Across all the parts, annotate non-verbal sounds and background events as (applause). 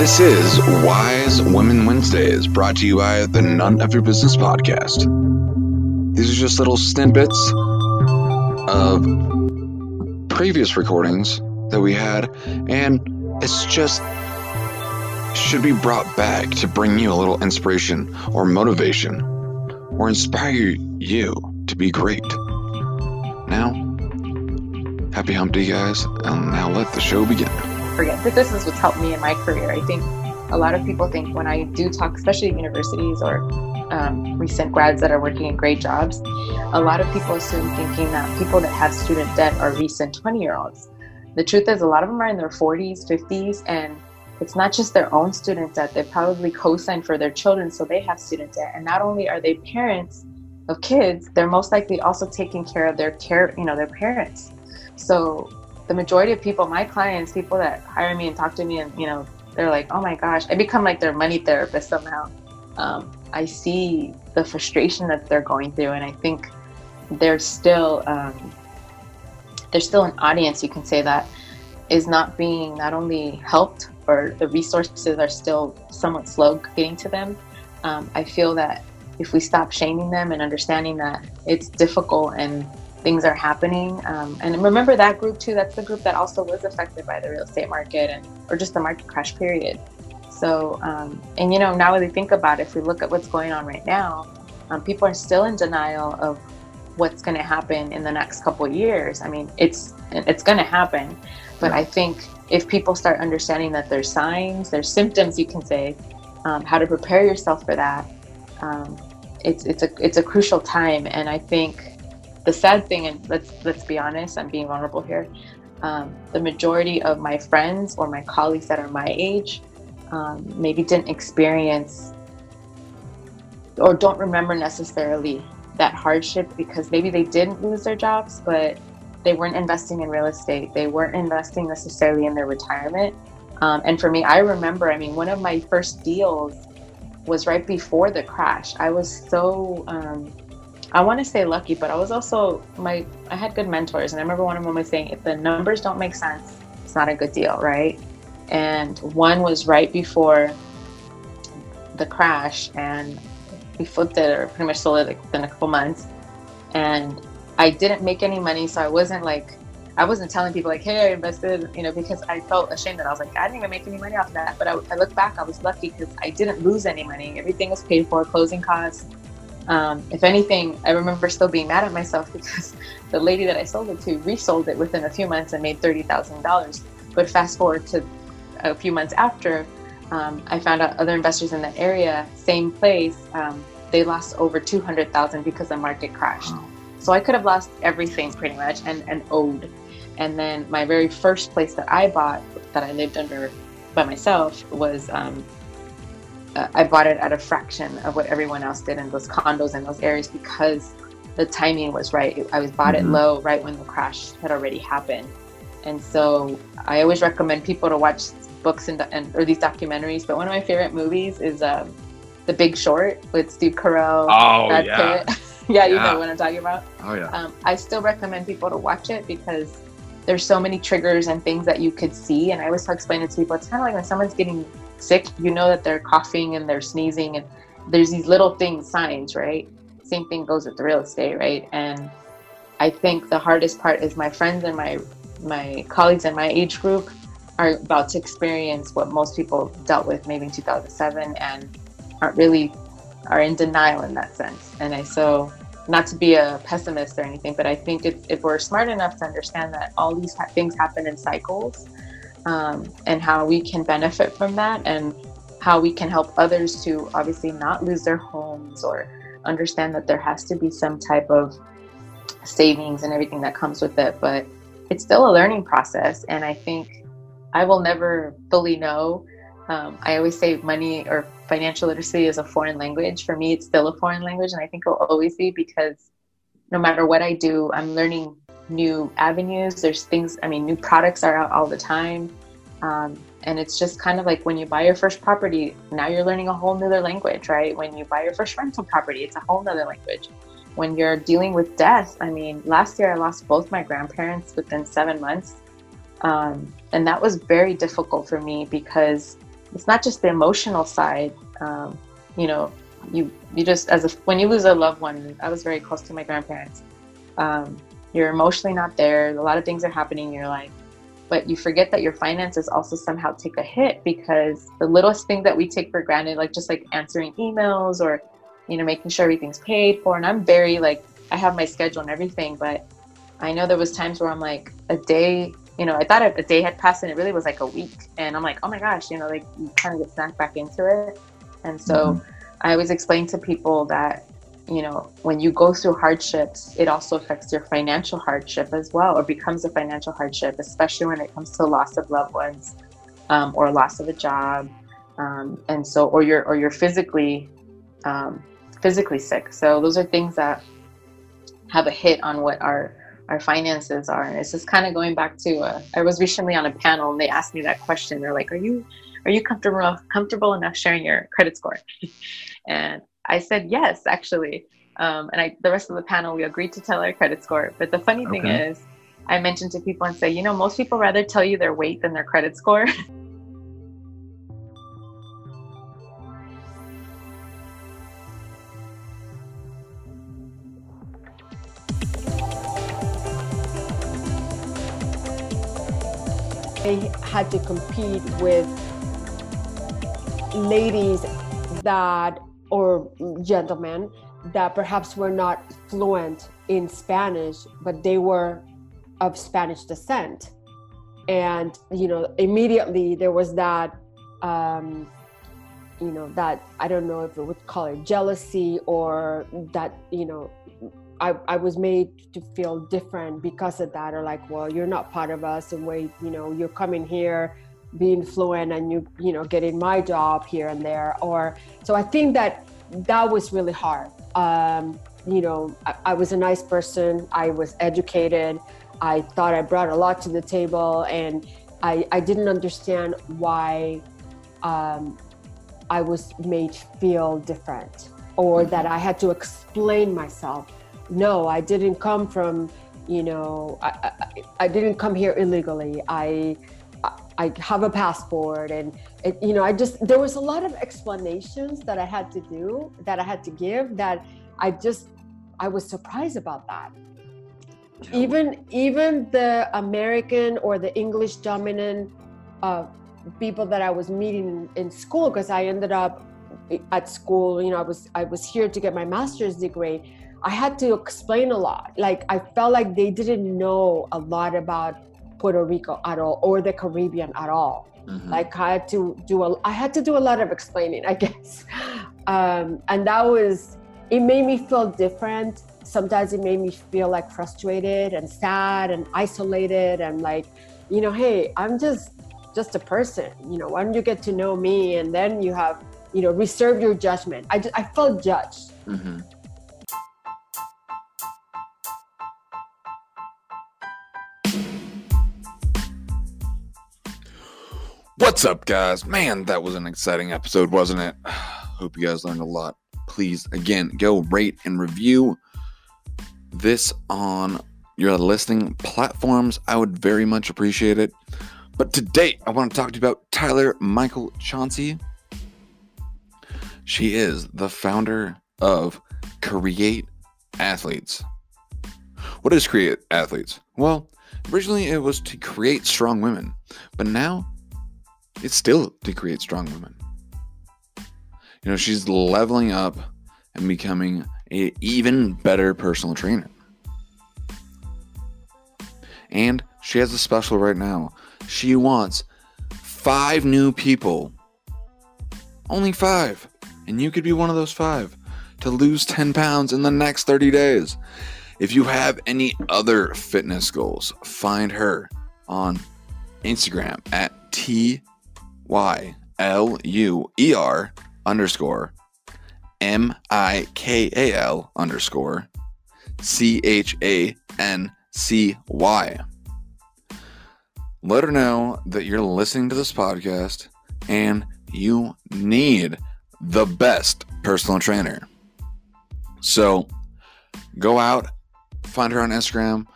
This is Wise Women Wednesdays, brought to you by the None of Your Business podcast. These are just little snippets of previous recordings that we had, and it's just should be brought back to bring you a little inspiration or motivation or inspire you to be great. Now, happy hump day, guys, and now let the show begin forget that this is what's helped me in my career. I think a lot of people think when I do talk, especially at universities or um, recent grads that are working in great jobs, a lot of people assume thinking that people that have student debt are recent 20 year olds. The truth is, a lot of them are in their 40s, 50s, and it's not just their own student debt. They probably co signed for their children, so they have student debt. And not only are they parents of kids, they're most likely also taking care of their care, you know, their parents. So the majority of people, my clients, people that hire me and talk to me, and you know, they're like, "Oh my gosh," I become like their money therapist somehow. Um, I see the frustration that they're going through, and I think there's still um, there's still an audience you can say that is not being not only helped or the resources are still somewhat slow getting to them. Um, I feel that if we stop shaming them and understanding that it's difficult and things are happening. Um, and remember that group too. That's the group that also was affected by the real estate market and or just the market crash period. So um, and you know now that we think about it, if we look at what's going on right now, um, people are still in denial of what's going to happen in the next couple years. I mean, it's it's going to happen, but I think if people start understanding that there's signs, there's symptoms, you can say, um, how to prepare yourself for that. Um, it's it's a it's a crucial time, and I think the sad thing, and let's let's be honest, I'm being vulnerable here. Um, the majority of my friends or my colleagues that are my age um, maybe didn't experience or don't remember necessarily that hardship because maybe they didn't lose their jobs, but they weren't investing in real estate. They weren't investing necessarily in their retirement. Um, and for me, I remember, I mean, one of my first deals was right before the crash. I was so um, I want to say lucky, but I was also my I had good mentors, and I remember one of them was saying, if the numbers don't make sense, it's not a good deal, right? And one was right before the crash, and we flipped it or pretty much sold it like within a couple months, and I didn't make any money, so I wasn't like I wasn't telling people like, hey, I invested, you know, because I felt ashamed that I was like, I didn't even make any money off of that. But I, I look back, I was lucky because I didn't lose any money. Everything was paid for, closing costs, um, if anything, I remember still being mad at myself (laughs) because the lady that I sold it to resold it within a few months and made thirty thousand dollars. But fast forward to a few months after, um, I found out other investors in that area, same place, um, they lost over two hundred thousand because the market crashed. So I could have lost everything pretty much and, and owed. And then my very first place that I bought that I lived under by myself was um, uh, I bought it at a fraction of what everyone else did in those condos in those areas because the timing was right. I was bought mm-hmm. it low right when the crash had already happened. And so I always recommend people to watch books and, and or these documentaries. But one of my favorite movies is um, The Big Short with Steve Carell. Oh, Brad yeah. (laughs) Yeah, you yeah. know what I'm talking about. Oh, yeah. Um, I still recommend people to watch it because there's so many triggers and things that you could see. And I always explain it to people. It's kind of like when someone's getting sick, you know that they're coughing and they're sneezing, and there's these little things, signs, right? Same thing goes with the real estate, right? And I think the hardest part is my friends and my my colleagues in my age group are about to experience what most people dealt with maybe in 2007 and aren't really are in denial in that sense. And I so not to be a pessimist or anything, but I think if, if we're smart enough to understand that all these ha- things happen in cycles um, and how we can benefit from that and how we can help others to obviously not lose their homes or understand that there has to be some type of savings and everything that comes with it. But it's still a learning process. And I think I will never fully know. Um, I always say money or financial literacy is a foreign language. For me, it's still a foreign language. And I think it will always be because no matter what I do, I'm learning new avenues. There's things, I mean, new products are out all the time. Um, and it's just kind of like when you buy your first property, now you're learning a whole nother language, right? When you buy your first rental property, it's a whole nother language. When you're dealing with death, I mean, last year I lost both my grandparents within seven months. Um, and that was very difficult for me because it's not just the emotional side. Um, you know, you you just as a when you lose a loved one. I was very close to my grandparents. Um, you're emotionally not there. A lot of things are happening in your life, but you forget that your finances also somehow take a hit because the littlest thing that we take for granted, like just like answering emails or you know making sure everything's paid for. And I'm very like I have my schedule and everything, but I know there was times where I'm like a day you know, I thought a day had passed and it really was like a week. And I'm like, oh my gosh, you know, like you kind of get snapped back into it. And so mm-hmm. I always explain to people that, you know, when you go through hardships, it also affects your financial hardship as well, or becomes a financial hardship, especially when it comes to loss of loved ones um, or loss of a job. Um, and so, or you're, or you're physically, um, physically sick. So those are things that have a hit on what our our finances are. And it's just kind of going back to uh, I was recently on a panel and they asked me that question. They're like, "Are you are you comfortable comfortable enough sharing your credit score?" (laughs) and I said yes, actually. Um, and I, the rest of the panel, we agreed to tell our credit score. But the funny okay. thing is, I mentioned to people and say, you know, most people rather tell you their weight than their credit score. (laughs) I had to compete with ladies that, or gentlemen, that perhaps were not fluent in Spanish, but they were of Spanish descent. And, you know, immediately there was that, um, you know, that I don't know if it would call it jealousy or that, you know, I, I was made to feel different because of that or like well you're not part of us and wait you know you're coming here being fluent and you you know getting my job here and there or so i think that that was really hard. Um, you know I, I was a nice person. I was educated. I thought i brought a lot to the table and i i didn't understand why um, i was made to feel different or that i had to explain myself no, I didn't come from, you know, I, I, I didn't come here illegally. I, I have a passport and it, you know, I just, there was a lot of explanations that I had to do, that I had to give that I just, I was surprised about that. Even, even the American or the English dominant uh, people that I was meeting in school, because I ended up at school, you know, I was, I was here to get my master's degree I had to explain a lot. Like I felt like they didn't know a lot about Puerto Rico at all or the Caribbean at all. Mm-hmm. Like I had to do a I had to do a lot of explaining, (laughs) I guess. Um, and that was it made me feel different. Sometimes it made me feel like frustrated and sad and isolated and like, you know, hey, I'm just just a person. You know, why don't you get to know me and then you have, you know, reserve your judgment. I just I felt judged. Mm-hmm. What's up, guys? Man, that was an exciting episode, wasn't it? (sighs) Hope you guys learned a lot. Please, again, go rate and review this on your listening platforms. I would very much appreciate it. But today, I want to talk to you about Tyler Mikal Chancy. She is the founder of Create Athletes. What is Create Athletes? Well, originally it was to create strong women, but now it's still to create strong women. You know, she's leveling up and becoming an even better personal trainer. And she has a special right now. She wants five new people. Only five. And you could be one of those five to lose 10 pounds in the next 30 days. If you have any other fitness goals, find her on Instagram at T Y L U E R underscore M I K A L underscore C H A N C Y. Let her know that you're listening to this podcast and you need the best personal trainer. So go out, find her on Instagram,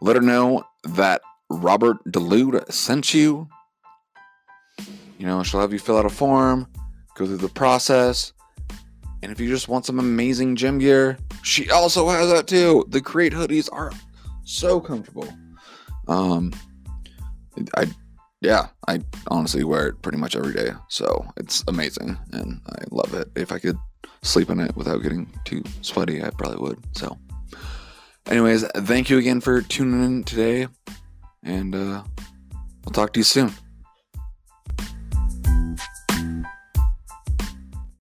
let her know that Robert Delude sent you You know, she'll have you fill out a form, go through the process. And if you just want some amazing gym gear, she also has that too. The Create hoodies are so comfortable. Um, I, yeah, I honestly wear it pretty much every day. So it's amazing and I love it. If I could sleep in it without getting too sweaty, I probably would. So, anyways, thank you again for tuning in today. And uh, I'll talk to you soon.